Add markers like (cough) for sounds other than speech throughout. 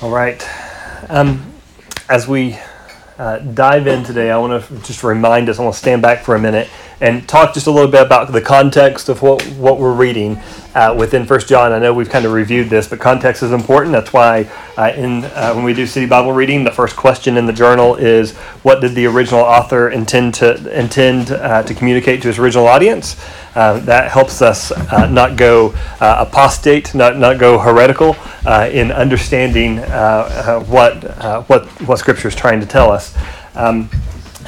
All right. Um, as we uh, dive in today, I want to just remind us, I want to stand back for a minute and talk just a little bit about the context of what, what we're reading uh, within First John. I know we've kind of reviewed this, but context is important. That's why uh, in uh, when we do City Bible reading, the first question in the journal is, "What did the original author intend to intend uh, to communicate to his original audience?" Uh, that helps us uh, not go apostate, not not go heretical in understanding what what what Scripture is trying to tell us. Um,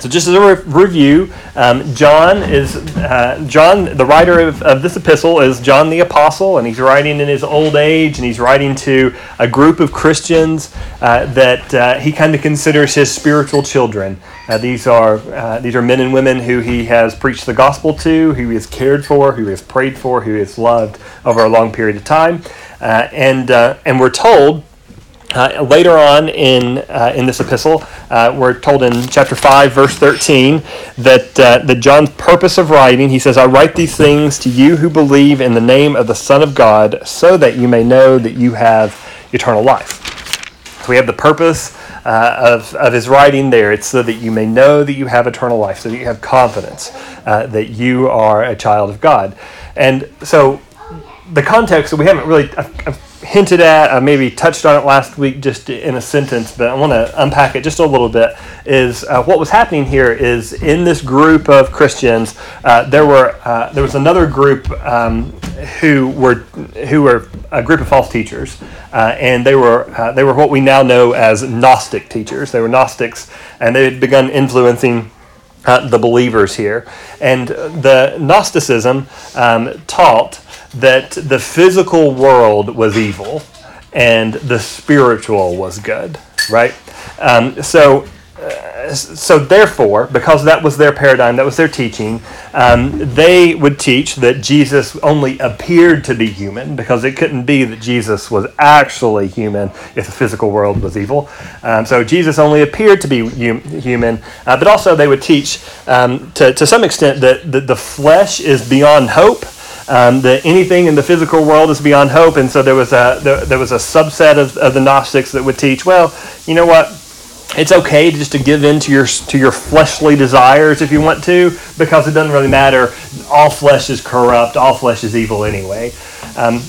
so, just as a re- review, um, John is uh, John, the writer of, of, this epistle, is John the apostle, and he's writing in his old age, and he's writing to a group of Christians uh, that uh, he kind of considers his spiritual children. Uh, these are uh, these are men and women who he has preached the gospel to, who he has cared for, who he has prayed for, who he has loved over a long period of time, uh, and and we're told uh, later on in, uh, in this epistle, uh, we're told in chapter 5, verse 13, that, uh, that John's purpose of writing, he says, I write these things to you who believe in the name of the Son of God, so that you may know that you have eternal life. So we have the purpose uh, of, of his writing there. It's so that you may know that you have eternal life, so that you have confidence uh, that you are a child of God. And so the context that we haven't really. I've, hinted at, I maybe touched on it last week just in a sentence, but I want to unpack it just a little bit. Is uh, what was happening here is in this group of Christians, uh, there were uh, there was another group um, who were who were a group of false teachers, uh, and they were uh, they were what we now know as Gnostic teachers. They were Gnostics, and they had begun influencing. Uh, the believers here. And the Gnosticism um, taught that the physical world was evil and the spiritual was good, right? Um, so, uh, so therefore, because that was their paradigm, that was their teaching, um, they would teach that Jesus only appeared to be human because it couldn't be that Jesus was actually human if the physical world was evil. Um, so Jesus only appeared to be hum- human, uh, but also they would teach um, to, to some extent that, that the flesh is beyond hope um, that anything in the physical world is beyond hope. And so there was a there, there was a subset of, of the Gnostics that would teach, well, you know what? It's okay just to give in to your to your fleshly desires if you want to, because it doesn't really matter. All flesh is corrupt. All flesh is evil anyway. Um,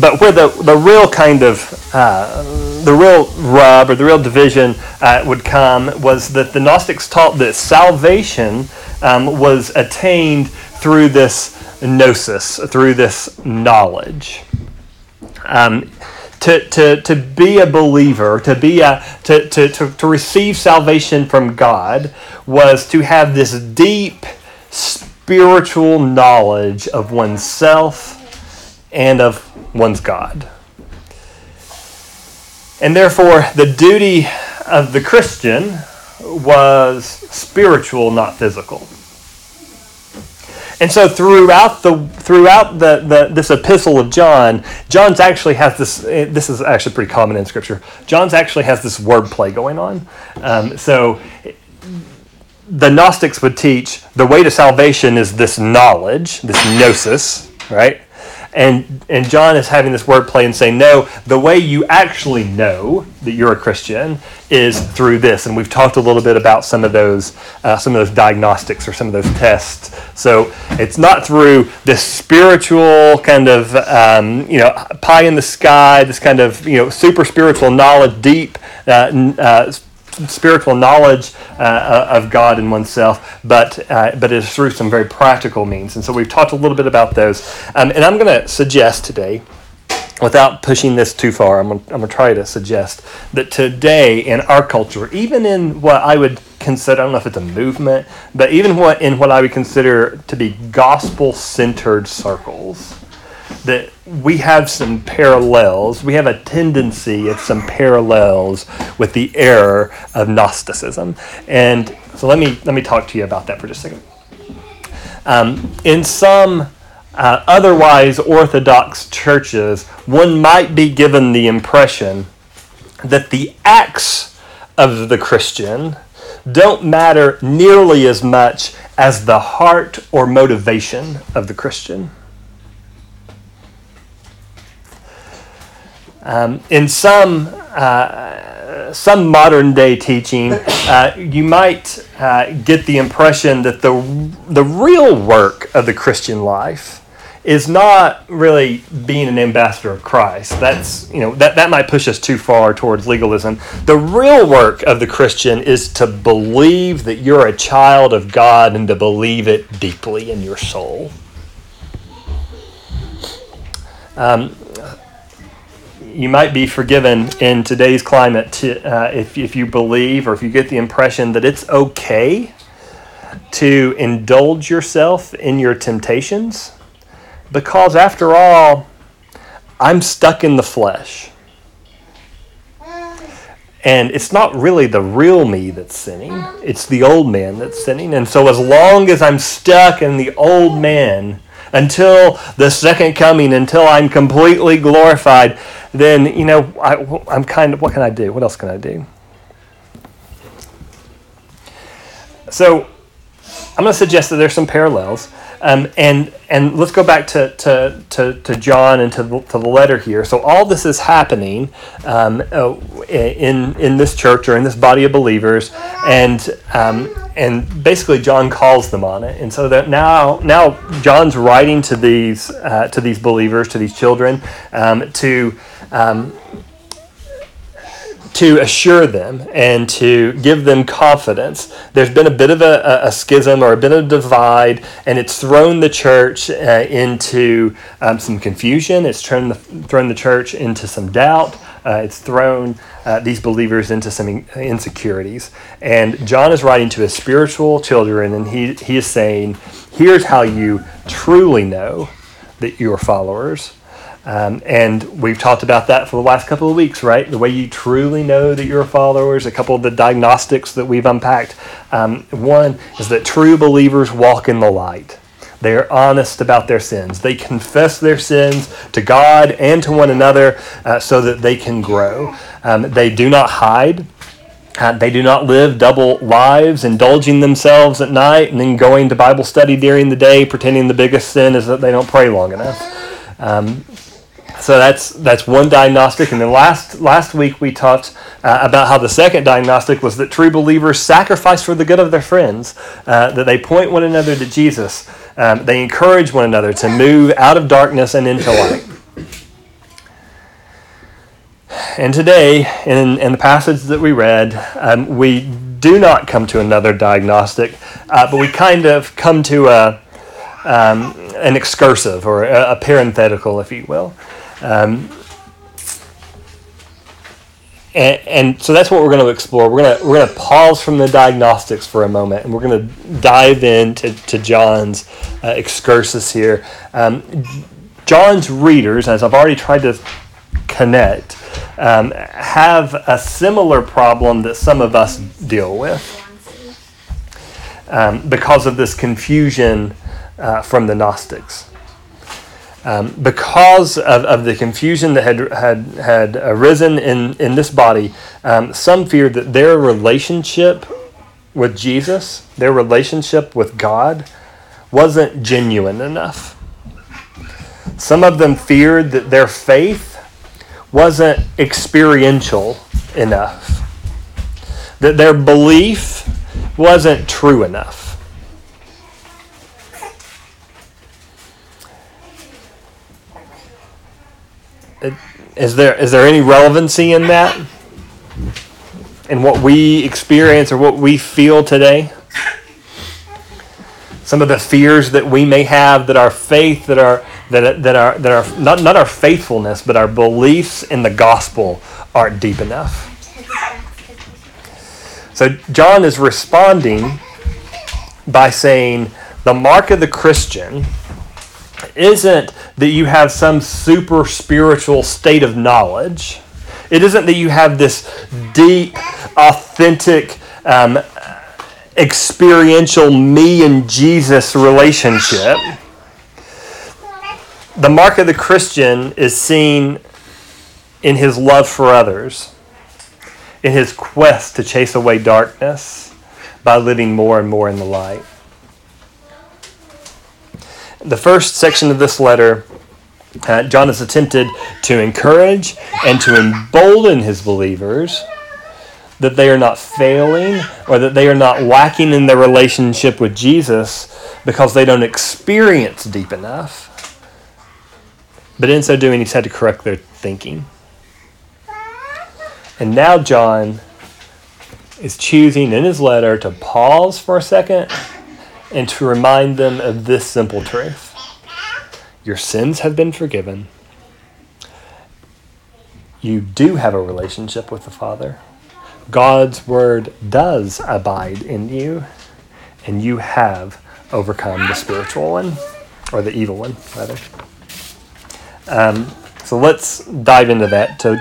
but where the, the real kind of uh, the real rub or the real division uh, would come was that the Gnostics taught that salvation um, was attained through this gnosis, through this knowledge. Um, to, to, to be a believer, to, be a, to, to, to, to receive salvation from God, was to have this deep spiritual knowledge of oneself and of one's God. And therefore, the duty of the Christian was spiritual, not physical. And so throughout the throughout the, the this epistle of John, John's actually has this. Eh, this is actually pretty common in Scripture. John's actually has this wordplay going on. Um, so the Gnostics would teach the way to salvation is this knowledge, this gnosis, right? And, and John is having this wordplay and saying, no, the way you actually know that you're a Christian is through this. And we've talked a little bit about some of those, uh, some of those diagnostics or some of those tests. So it's not through this spiritual kind of, um, you know, pie in the sky, this kind of, you know, super spiritual knowledge, deep uh, uh, spiritual knowledge uh, uh, of God and oneself, but uh, but it is through some very practical means. And so we've talked a little bit about those. Um, and I'm going to suggest today, without pushing this too far, I'm going to try to suggest that today in our culture, even in what I would consider, I don't know if it's a movement, but even what in what I would consider to be gospel-centered circles that we have some parallels. We have a tendency of some parallels with the error of Gnosticism. And so let me let me talk to you about that for just a second. Um, in some uh, otherwise orthodox churches, one might be given the impression that the acts of the Christian don't matter nearly as much as the heart or motivation of the Christian. Um, in some uh, some modern day teaching, uh, you might uh, get the impression that the the real work of the Christian life is not really being an ambassador of Christ. That's you know that that might push us too far towards legalism. The real work of the Christian is to believe that you're a child of God and to believe it deeply in your soul. Um, you might be forgiven in today's climate to, uh, if, if you believe or if you get the impression that it's okay to indulge yourself in your temptations because, after all, I'm stuck in the flesh. And it's not really the real me that's sinning, it's the old man that's sinning. And so, as long as I'm stuck in the old man until the second coming, until I'm completely glorified, then, you know, I, I'm kind of, what can I do? What else can I do? So, I'm going to suggest that there's some parallels. Um, and and let's go back to, to, to, to John and to the, to the letter here. So all this is happening um, uh, in in this church or in this body of believers, and um, and basically John calls them on it. And so that now now John's writing to these uh, to these believers, to these children, um, to um, to assure them and to give them confidence. There's been a bit of a, a schism or a bit of a divide, and it's thrown the church uh, into um, some confusion. It's thrown the, thrown the church into some doubt. Uh, it's thrown uh, these believers into some insecurities. And John is writing to his spiritual children, and he, he is saying, Here's how you truly know that you're followers. Um, and we've talked about that for the last couple of weeks, right? The way you truly know that you're followers, a couple of the diagnostics that we've unpacked. Um, one is that true believers walk in the light. They are honest about their sins. They confess their sins to God and to one another uh, so that they can grow. Um, they do not hide. Uh, they do not live double lives, indulging themselves at night and then going to Bible study during the day, pretending the biggest sin is that they don't pray long enough. Um, so that's that's one diagnostic, and then last last week we talked uh, about how the second diagnostic was that true believers sacrifice for the good of their friends, uh, that they point one another to Jesus, um, they encourage one another to move out of darkness and into light. And today, in, in the passage that we read, um, we do not come to another diagnostic, uh, but we kind of come to a, um, an excursus or a, a parenthetical, if you will. Um, and, and, so that's what we're going to explore. We're going to we're going to pause from the diagnostics for a moment, and we're going to dive into to John's uh, excursus here. Um, John's readers, as I've already tried to connect, um, have a similar problem that some of us deal with um, because of this confusion uh, from the Gnostics. Um, because of, of the confusion that had, had, had arisen in, in this body, um, some feared that their relationship with Jesus, their relationship with God, wasn't genuine enough. Some of them feared that their faith wasn't experiential enough, that their belief wasn't true enough. Is there is there any relevancy in that? In what we experience or what we feel today? Some of the fears that we may have that our faith, that our that that our that our not not our faithfulness, but our beliefs in the gospel aren't deep enough. So John is responding by saying the mark of the Christian isn't that you have some super spiritual state of knowledge. It isn't that you have this deep, authentic, um, experiential me and Jesus relationship. The mark of the Christian is seen in his love for others, in his quest to chase away darkness by living more and more in the light the first section of this letter uh, John has attempted to encourage and to embolden his believers that they are not failing or that they are not lacking in their relationship with Jesus because they don't experience deep enough. But in so doing, he's had to correct their thinking. And now John is choosing in his letter to pause for a second and to remind them of this simple truth your sins have been forgiven. You do have a relationship with the Father. God's word does abide in you, and you have overcome the spiritual one, or the evil one, rather. Um, so let's dive into that. To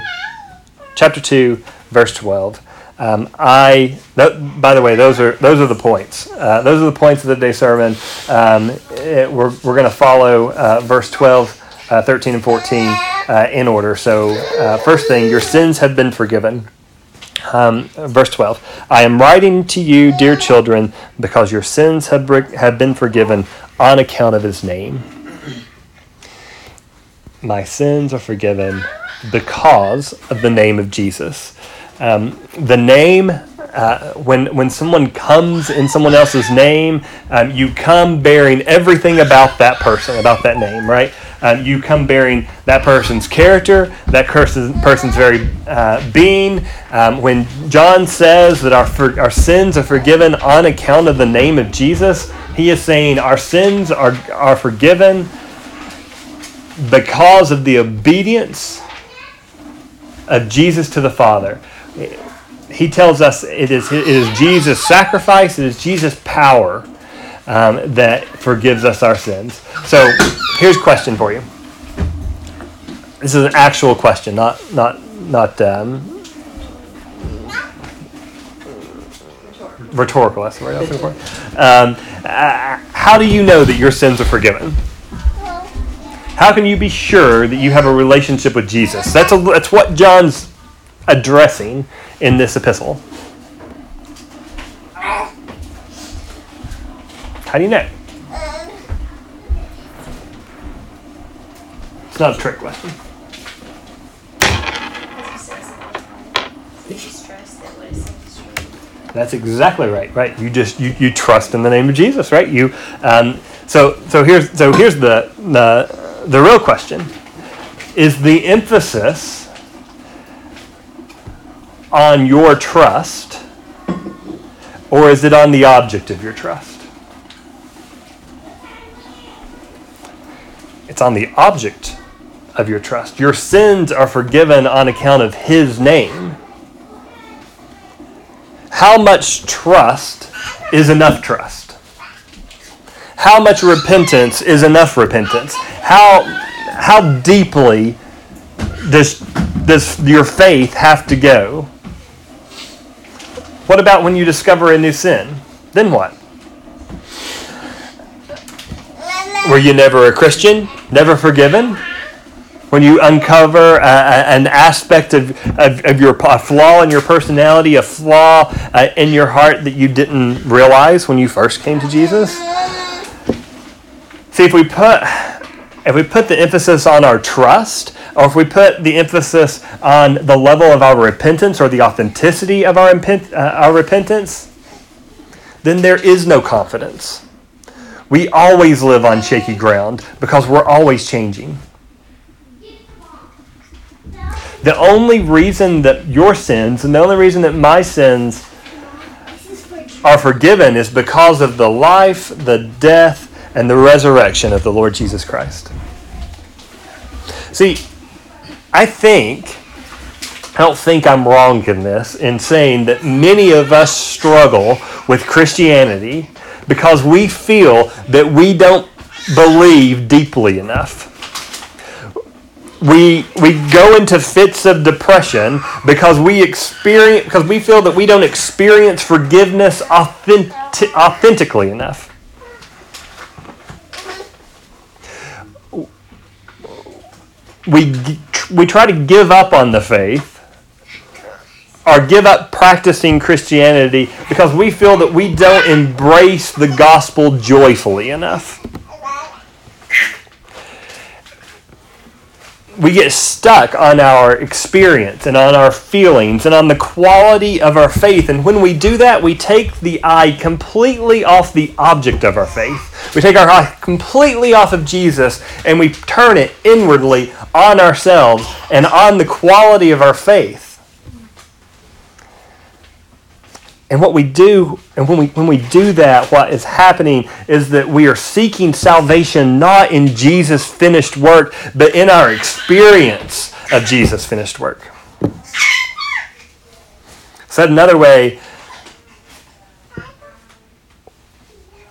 chapter 2, verse 12. Um, I, th- by the way, those are those are the points. Uh, those are the points of the day sermon. Um, it, we're we're going to follow uh, verse 12, uh, 13, and 14 uh, in order. So, uh, first thing, your sins have been forgiven. Um, verse 12 I am writing to you, dear children, because your sins have, have been forgiven on account of his name. My sins are forgiven because of the name of Jesus. Um, the name, uh, when, when someone comes in someone else's name, um, you come bearing everything about that person, about that name, right? Um, you come bearing that person's character, that person's very uh, being. Um, when John says that our, for, our sins are forgiven on account of the name of Jesus, he is saying our sins are, are forgiven because of the obedience of Jesus to the Father he tells us it is, it is Jesus' sacrifice, it is Jesus' power um, that forgives us our sins. So here's a question for you. This is an actual question, not not not um, rhetorical. That's the word I was looking for. Um, uh, how do you know that your sins are forgiven? How can you be sure that you have a relationship with Jesus? That's a, that's what John's addressing in this epistle? How do you know? It's not a trick question. That's exactly right. Right. You just you, you trust in the name of Jesus. Right. You. Um, so so here's so here's the the the real question: Is the emphasis on your trust, or is it on the object of your trust? It's on the object of your trust. Your sins are forgiven on account of His name. How much trust is enough trust? How much repentance is enough repentance? How, how deeply does, does your faith have to go what about when you discover a new sin? Then what? Were you never a Christian? Never forgiven? When you uncover an aspect of, of, of, your a flaw in your personality, a flaw uh, in your heart that you didn't realize when you first came to Jesus? See, if we put if we put the emphasis on our trust, or if we put the emphasis on the level of our repentance or the authenticity of our, uh, our repentance, then there is no confidence. We always live on shaky ground because we're always changing. The only reason that your sins and the only reason that my sins are forgiven is because of the life, the death, and the resurrection of the Lord Jesus Christ. See, I think, I don't think I'm wrong in this, in saying that many of us struggle with Christianity because we feel that we don't believe deeply enough. We, we go into fits of depression because we experience because we feel that we don't experience forgiveness authentic, authentically enough. We, we try to give up on the faith or give up practicing Christianity because we feel that we don't embrace the gospel joyfully enough. We get stuck on our experience and on our feelings and on the quality of our faith. And when we do that, we take the eye completely off the object of our faith. We take our eye completely off of Jesus and we turn it inwardly on ourselves and on the quality of our faith. And what we do, and when we, when we do that, what is happening is that we are seeking salvation not in Jesus' finished work, but in our experience of Jesus' finished work. Said another way,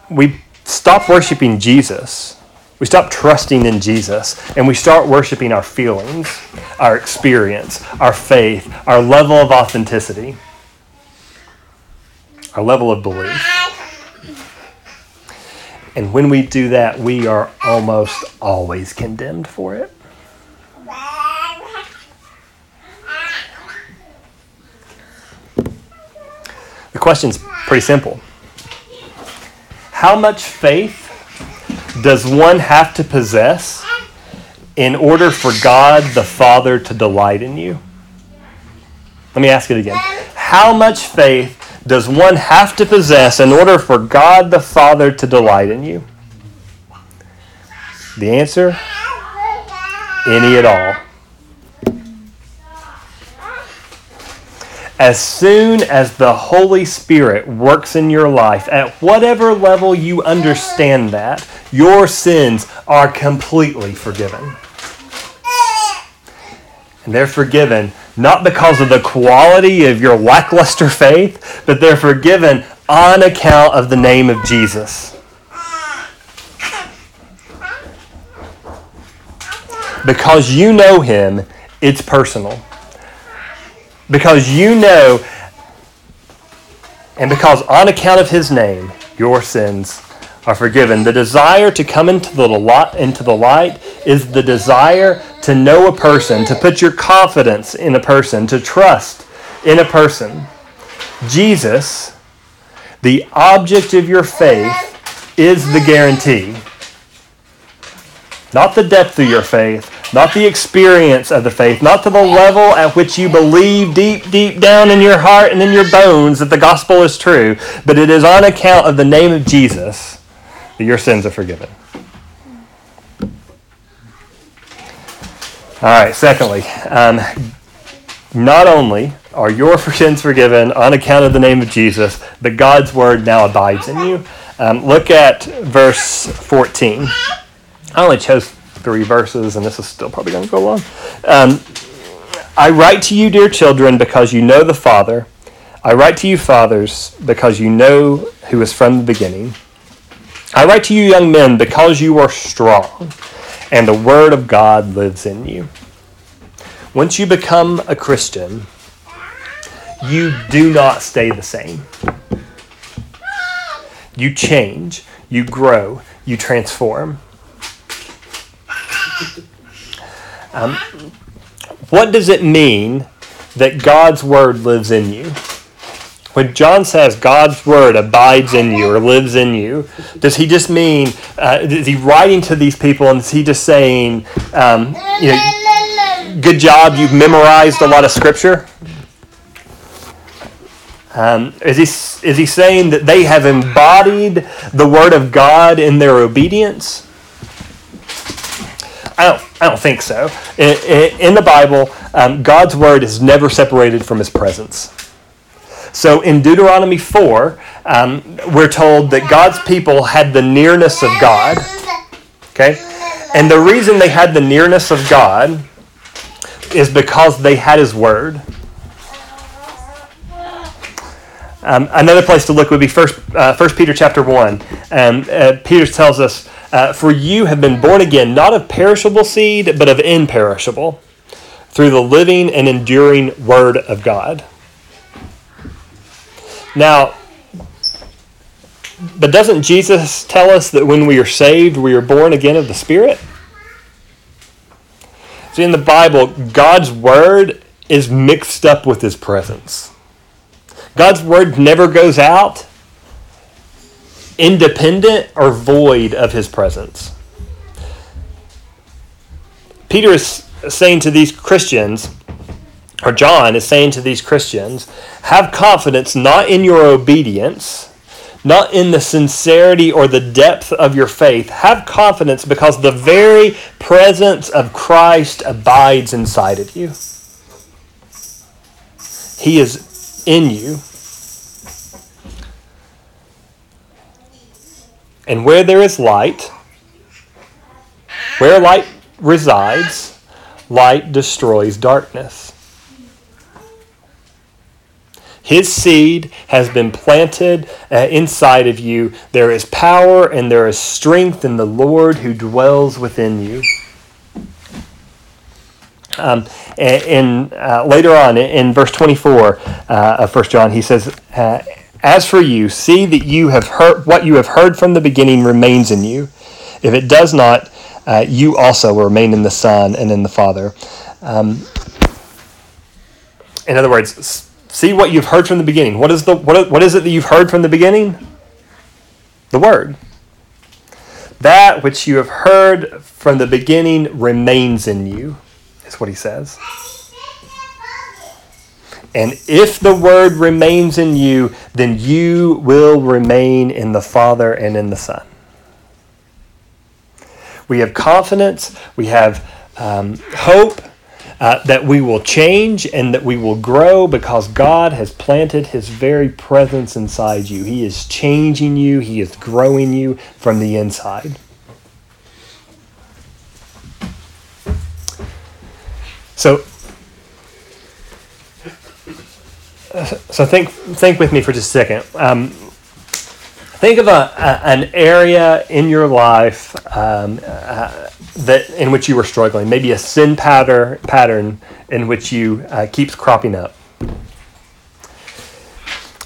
we stop worshiping Jesus. We stop trusting in Jesus and we start worshiping our feelings, our experience, our faith, our level of authenticity our level of belief. And when we do that, we are almost always condemned for it. The question's pretty simple. How much faith does one have to possess in order for God the Father to delight in you? Let me ask it again. How much faith does one have to possess in order for God the Father to delight in you? The answer any at all. As soon as the Holy Spirit works in your life, at whatever level you understand that, your sins are completely forgiven. And they're forgiven not because of the quality of your lackluster faith, but they're forgiven on account of the name of Jesus. Because you know him, it's personal. Because you know, and because on account of his name, your sins are forgiven. The desire to come into the light, into the light is the desire to know a person, to put your confidence in a person, to trust in a person. Jesus, the object of your faith, is the guarantee. Not the depth of your faith, not the experience of the faith, not to the level at which you believe deep, deep down in your heart and in your bones that the gospel is true, but it is on account of the name of Jesus that your sins are forgiven. All right, secondly, um, not only are your (laughs) sins forgiven on account of the name of Jesus, but God's word now abides in you. Um, look at verse 14. I only chose three verses, and this is still probably going to go long. Um, I write to you, dear children, because you know the Father. I write to you, fathers, because you know who is from the beginning. I write to you, young men, because you are strong and the Word of God lives in you. Once you become a Christian, you do not stay the same. You change, you grow, you transform. Um, what does it mean that God's Word lives in you? When John says God's word abides in you or lives in you, does he just mean, uh, is he writing to these people and is he just saying, um, you know, good job, you've memorized a lot of scripture? Um, is, he, is he saying that they have embodied the word of God in their obedience? I don't, I don't think so. In, in the Bible, um, God's word is never separated from his presence. So in Deuteronomy 4, um, we're told that God's people had the nearness of God. Okay? And the reason they had the nearness of God is because they had His Word. Um, another place to look would be First, uh, First Peter chapter one. Um, uh, Peter tells us, uh, "For you have been born again, not of perishable seed, but of imperishable, through the living and enduring Word of God." Now, but doesn't Jesus tell us that when we are saved, we are born again of the Spirit? See, in the Bible, God's Word is mixed up with His presence. God's Word never goes out independent or void of His presence. Peter is saying to these Christians, or John is saying to these Christians, have confidence not in your obedience, not in the sincerity or the depth of your faith. Have confidence because the very presence of Christ abides inside of you. He is in you. And where there is light, where light resides, light destroys darkness. His seed has been planted uh, inside of you. There is power and there is strength in the Lord who dwells within you. Um, and, uh, later on in verse 24 uh, of 1 John, he says, uh, As for you, see that you have heard what you have heard from the beginning remains in you. If it does not, uh, you also will remain in the Son and in the Father. Um, in other words, see what you've heard from the beginning. What is the what, what is it that you've heard from the beginning? The word. That which you have heard from the beginning remains in you, is what he says. And if the word remains in you, then you will remain in the Father and in the Son. We have confidence, we have um, hope, uh, that we will change and that we will grow because God has planted His very presence inside you. He is changing you, He is growing you from the inside. So, so think think with me for just a second. Um, think of a, a, an area in your life um, uh, that in which you were struggling, maybe a sin pattern pattern in which you uh, keeps cropping up.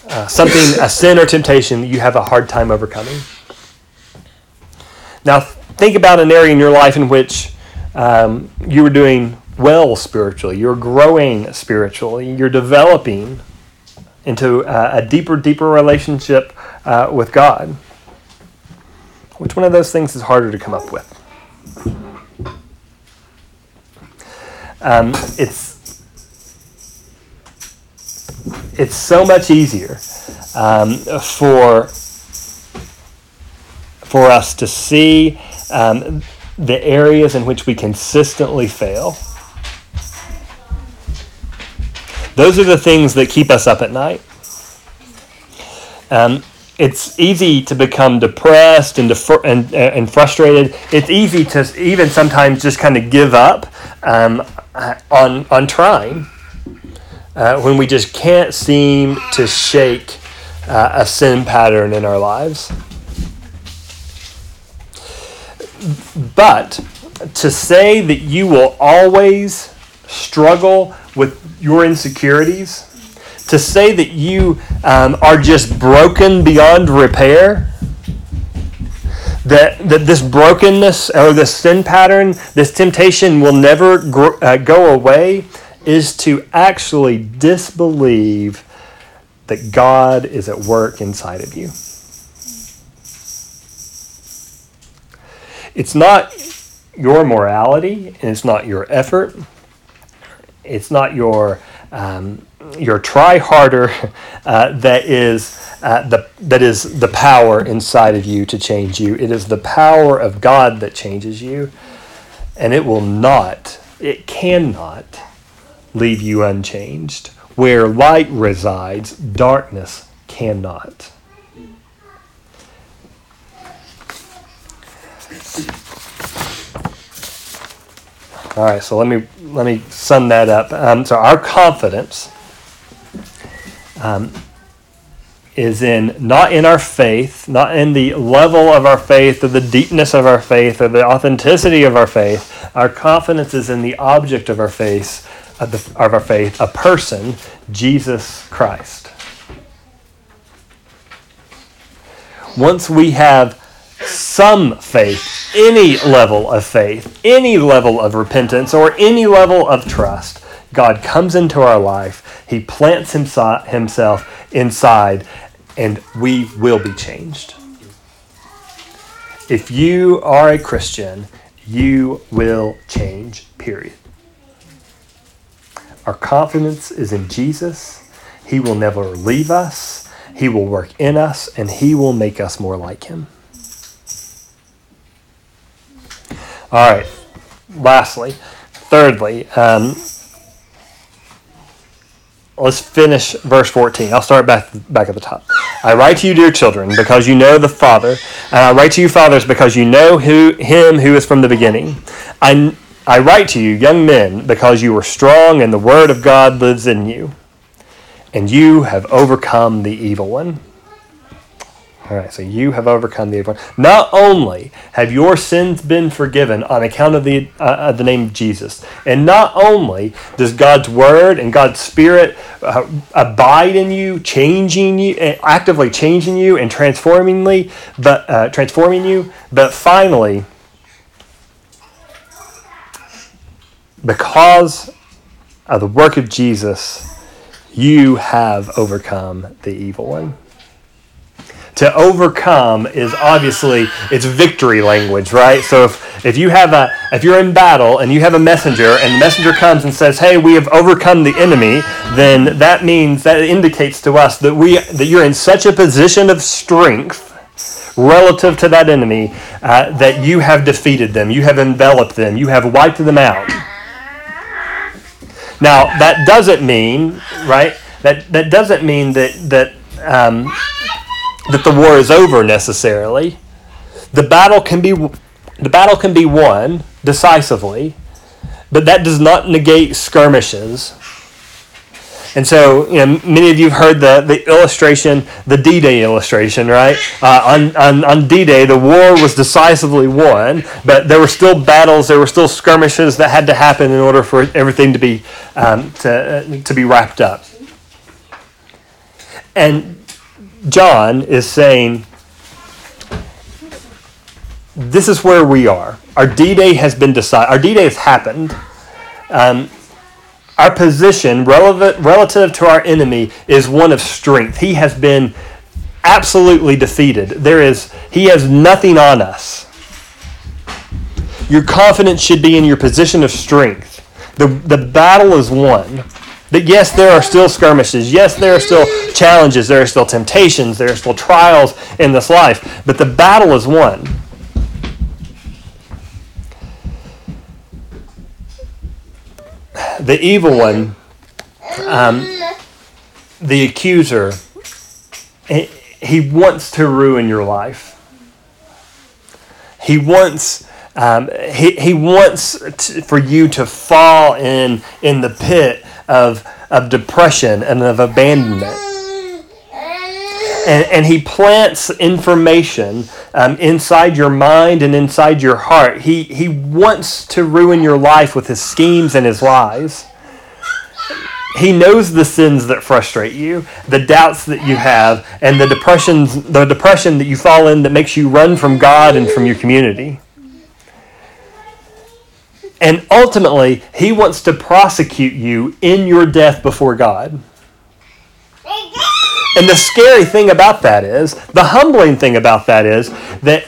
Uh, something, a sin or temptation that you have a hard time overcoming. Now, think about an area in your life in which um, you were doing well spiritually, you're growing spiritually, you're developing into uh, a deeper, deeper relationship uh, with God. Which one of those things is harder to come up with? Um, it's it's so much easier um, for for us to see um, the areas in which we consistently fail. Those are the things that keep us up at night. Um, it's easy to become depressed and, defr- and, uh, and frustrated. It's easy to even sometimes just kind of give up um, uh, on, on trying uh, when we just can't seem to shake uh, a sin pattern in our lives. But to say that you will always struggle with your insecurities, to say that you um, are just broken beyond repair, that, that this brokenness or this sin pattern, this temptation will never gr- uh, go away, is to actually disbelieve that God is at work inside of you. It's not your morality and it's not your effort. It's not your um, your try harder (laughs) uh, that is uh, the that is the power inside of you to change you. It is the power of God that changes you, and it will not, it cannot leave you unchanged. Where light resides, darkness cannot. All right, so let me let me sum that up. Um, so our confidence um, is in not in our faith, not in the level of our faith or the deepness of our faith or the authenticity of our faith. Our confidence is in the object of our faith, of, the, of our faith, a person, Jesus Christ. Once we have some faith, any level of faith, any level of repentance, or any level of trust, God comes into our life. He plants himself inside, and we will be changed. If you are a Christian, you will change, period. Our confidence is in Jesus. He will never leave us. He will work in us, and He will make us more like Him. All right. Lastly, thirdly, um, let's finish verse 14. I'll start back back at the top. I write to you, dear children, because you know the Father, and I write to you, fathers, because you know who him who is from the beginning. I I write to you, young men, because you are strong and the word of God lives in you, and you have overcome the evil one. All right, so you have overcome the evil one. Not only have your sins been forgiven on account of the uh, the name of Jesus, and not only does God's word and God's spirit uh, abide in you, changing you, uh, actively changing you and transformingly, but uh, transforming you, but finally, because of the work of Jesus, you have overcome the evil one to overcome is obviously it's victory language right? So if, if you have a if you're in battle and you have a messenger and the messenger comes and says hey we have overcome the enemy then that means that indicates to us that we that you're in such a position of strength relative to that enemy uh, that you have defeated them you have enveloped them you have wiped them out. Now that doesn't mean right that that doesn't mean that that um, that the war is over necessarily. The battle can be the battle can be won decisively, but that does not negate skirmishes. And so, you know, many of you have heard the, the illustration, the D Day illustration, right? Uh, on, on, on D Day, the war was decisively won, but there were still battles, there were still skirmishes that had to happen in order for everything to be, um, to, uh, to be wrapped up. And John is saying, this is where we are. Our D Day has been decided. Our D Day has happened. Um, our position relevant, relative to our enemy is one of strength. He has been absolutely defeated. There is, he has nothing on us. Your confidence should be in your position of strength. The, the battle is won. That yes, there are still skirmishes. Yes, there are still challenges. There are still temptations. There are still trials in this life. But the battle is won. The evil one, um, the accuser, he wants to ruin your life. He wants um, he, he wants to, for you to fall in in the pit of, of depression and of abandonment. And, and he plants information um, inside your mind and inside your heart. He, he wants to ruin your life with his schemes and his lies. He knows the sins that frustrate you, the doubts that you have, and the depressions, the depression that you fall in that makes you run from God and from your community. And ultimately, he wants to prosecute you in your death before God. And the scary thing about that is, the humbling thing about that is, that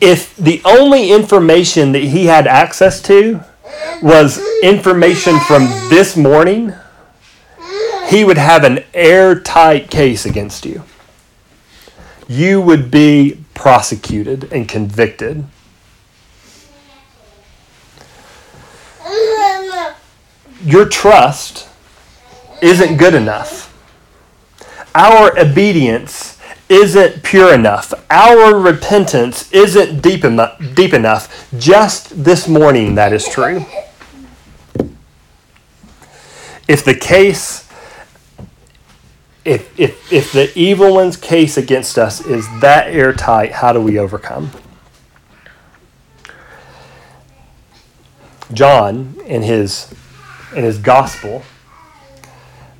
if the only information that he had access to was information from this morning, he would have an airtight case against you. You would be prosecuted and convicted. Your trust isn't good enough. Our obedience isn't pure enough. Our repentance isn't deep enough, deep enough. Just this morning, that is true. If the case, if, if, if the evil one's case against us is that airtight, how do we overcome? John, in his in his gospel,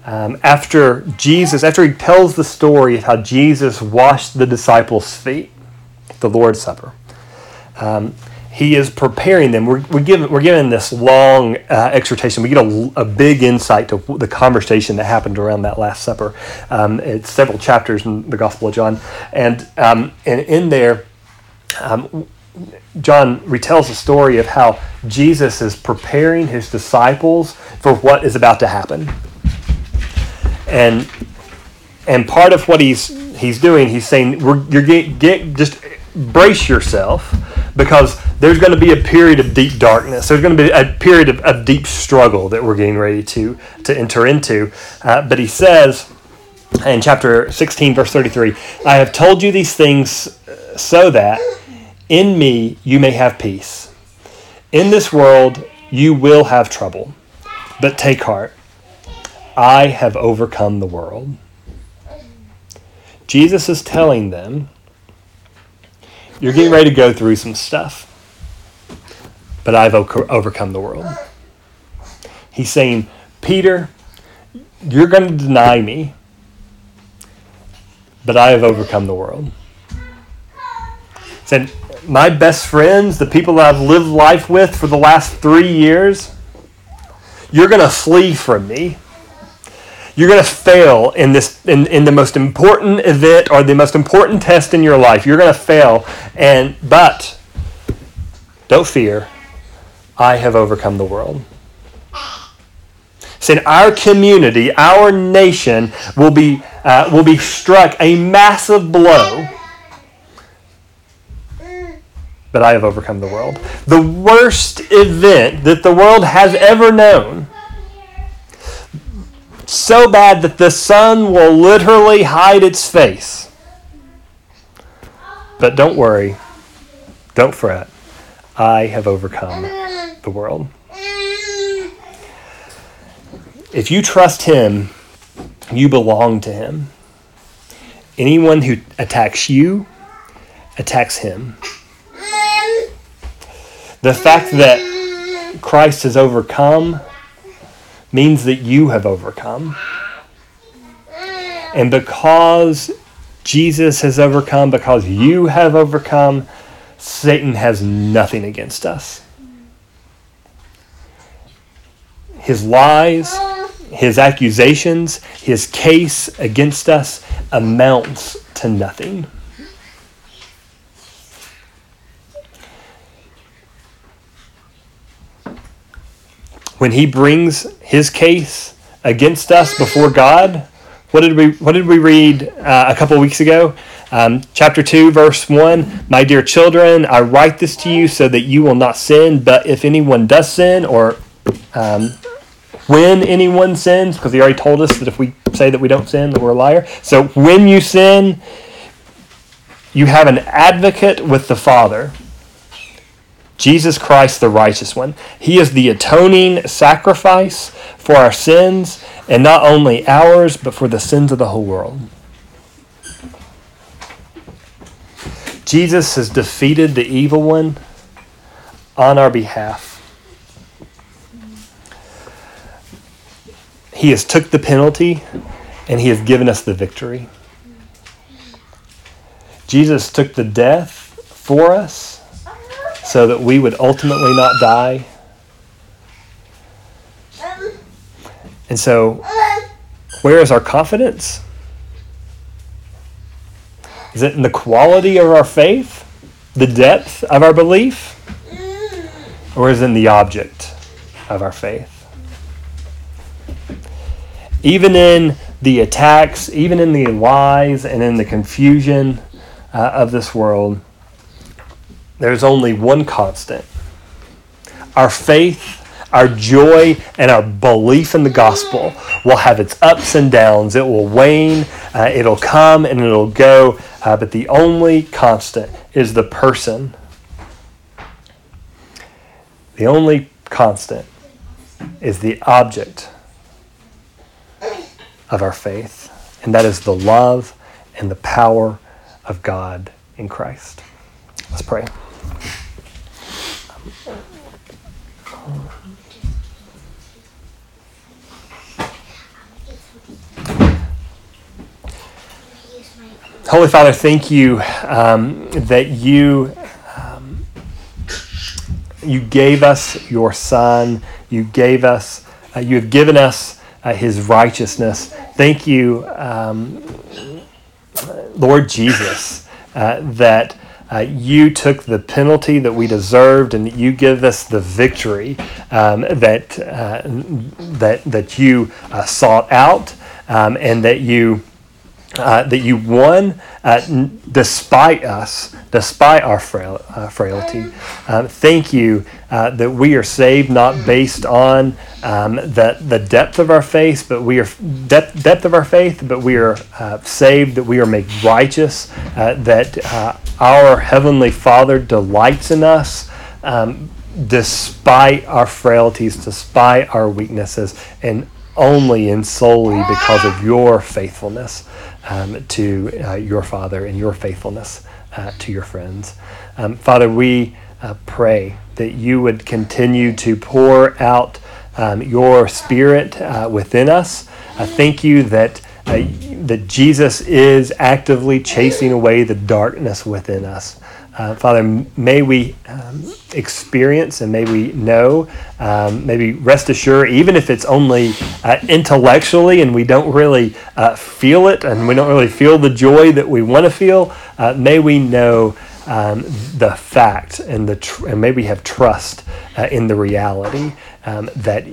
um, after Jesus, after he tells the story of how Jesus washed the disciples' feet, the Lord's Supper, um, he is preparing them. We're, we're, given, we're given this long uh, exhortation. We get a, a, big insight to the conversation that happened around that Last Supper. Um, it's several chapters in the Gospel of John. And, um, and in there, um, John retells the story of how Jesus is preparing his disciples for what is about to happen. And and part of what he's he's doing, he's saying, you're get, get just brace yourself because there's going to be a period of deep darkness. There's going to be a period of, of deep struggle that we're getting ready to to enter into. Uh, but he says in chapter 16, verse 33, I have told you these things uh, so that in me you may have peace. In this world you will have trouble, but take heart. I have overcome the world. Jesus is telling them, You're getting ready to go through some stuff, but I've overcome the world. He's saying, Peter, you're going to deny me, but I have overcome the world. He said, My best friends, the people that I've lived life with for the last three years, you're going to flee from me. You're going to fail in this in, in the most important event or the most important test in your life. You're going to fail and but don't fear. I have overcome the world. Saying our community our nation will be uh, will be struck a massive blow but i have overcome the world the worst event that the world has ever known so bad that the sun will literally hide its face. But don't worry, don't fret. I have overcome the world. If you trust Him, you belong to Him. Anyone who attacks you attacks Him. The fact that Christ has overcome means that you have overcome. And because Jesus has overcome, because you have overcome, Satan has nothing against us. His lies, his accusations, his case against us amounts to nothing. When he brings his case against us before God, what did we what did we read uh, a couple weeks ago? Um, chapter two, verse one. My dear children, I write this to you so that you will not sin. But if anyone does sin, or um, when anyone sins, because he already told us that if we say that we don't sin, that we're a liar. So when you sin, you have an advocate with the Father Jesus Christ, the righteous one. He is the atoning sacrifice for our sins, and not only ours, but for the sins of the whole world. Jesus has defeated the evil one on our behalf. He has took the penalty and he has given us the victory. Jesus took the death for us so that we would ultimately not die. And so, where is our confidence? Is it in the quality of our faith, the depth of our belief, or is it in the object of our faith? Even in the attacks, even in the lies and in the confusion uh, of this world, there's only one constant our faith, our joy, and our belief in the gospel will have its ups and downs. It will wane, uh, it'll come, and it'll go. Uh, but the only constant is the person. The only constant is the object of our faith, and that is the love and the power of God in Christ. Let's pray. Holy Father, thank you um, that you um, you gave us your Son. You gave us. Uh, you have given us uh, His righteousness. Thank you, um, Lord Jesus, uh, that uh, you took the penalty that we deserved, and you give us the victory um, that uh, that that you uh, sought out, um, and that you uh, that you won uh, n- despite us, despite our frail, uh, frailty. Um, thank you that we are saved not based on um, the, the depth of our faith, but we are depth, depth of our faith, but we are saved that we are made righteous, that our heavenly Father delights in us. Um, despite our frailties, despite our weaknesses, and only and solely because of your faithfulness um, to uh, your Father and your faithfulness uh, to your friends. Um, Father, we uh, pray that you would continue to pour out um, your Spirit uh, within us. I thank you that. That Jesus is actively chasing away the darkness within us. Uh, Father, may we um, experience and may we know, um, maybe rest assured, even if it's only uh, intellectually and we don't really uh, feel it and we don't really feel the joy that we want to feel, uh, may we know um, the fact and, the tr- and may we have trust uh, in the reality um, that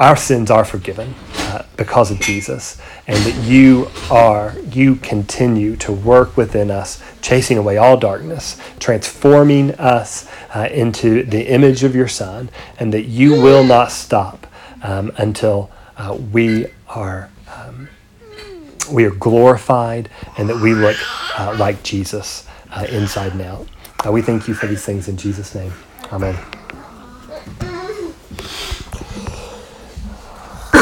our sins are forgiven uh, because of Jesus, and that you are, you continue to work within us, chasing away all darkness, transforming us uh, into the image of your Son, and that you will not stop um, until uh, we are. Um, we are glorified and that we look uh, like Jesus uh, inside and out. Uh, we thank you for these things in Jesus' name. Amen.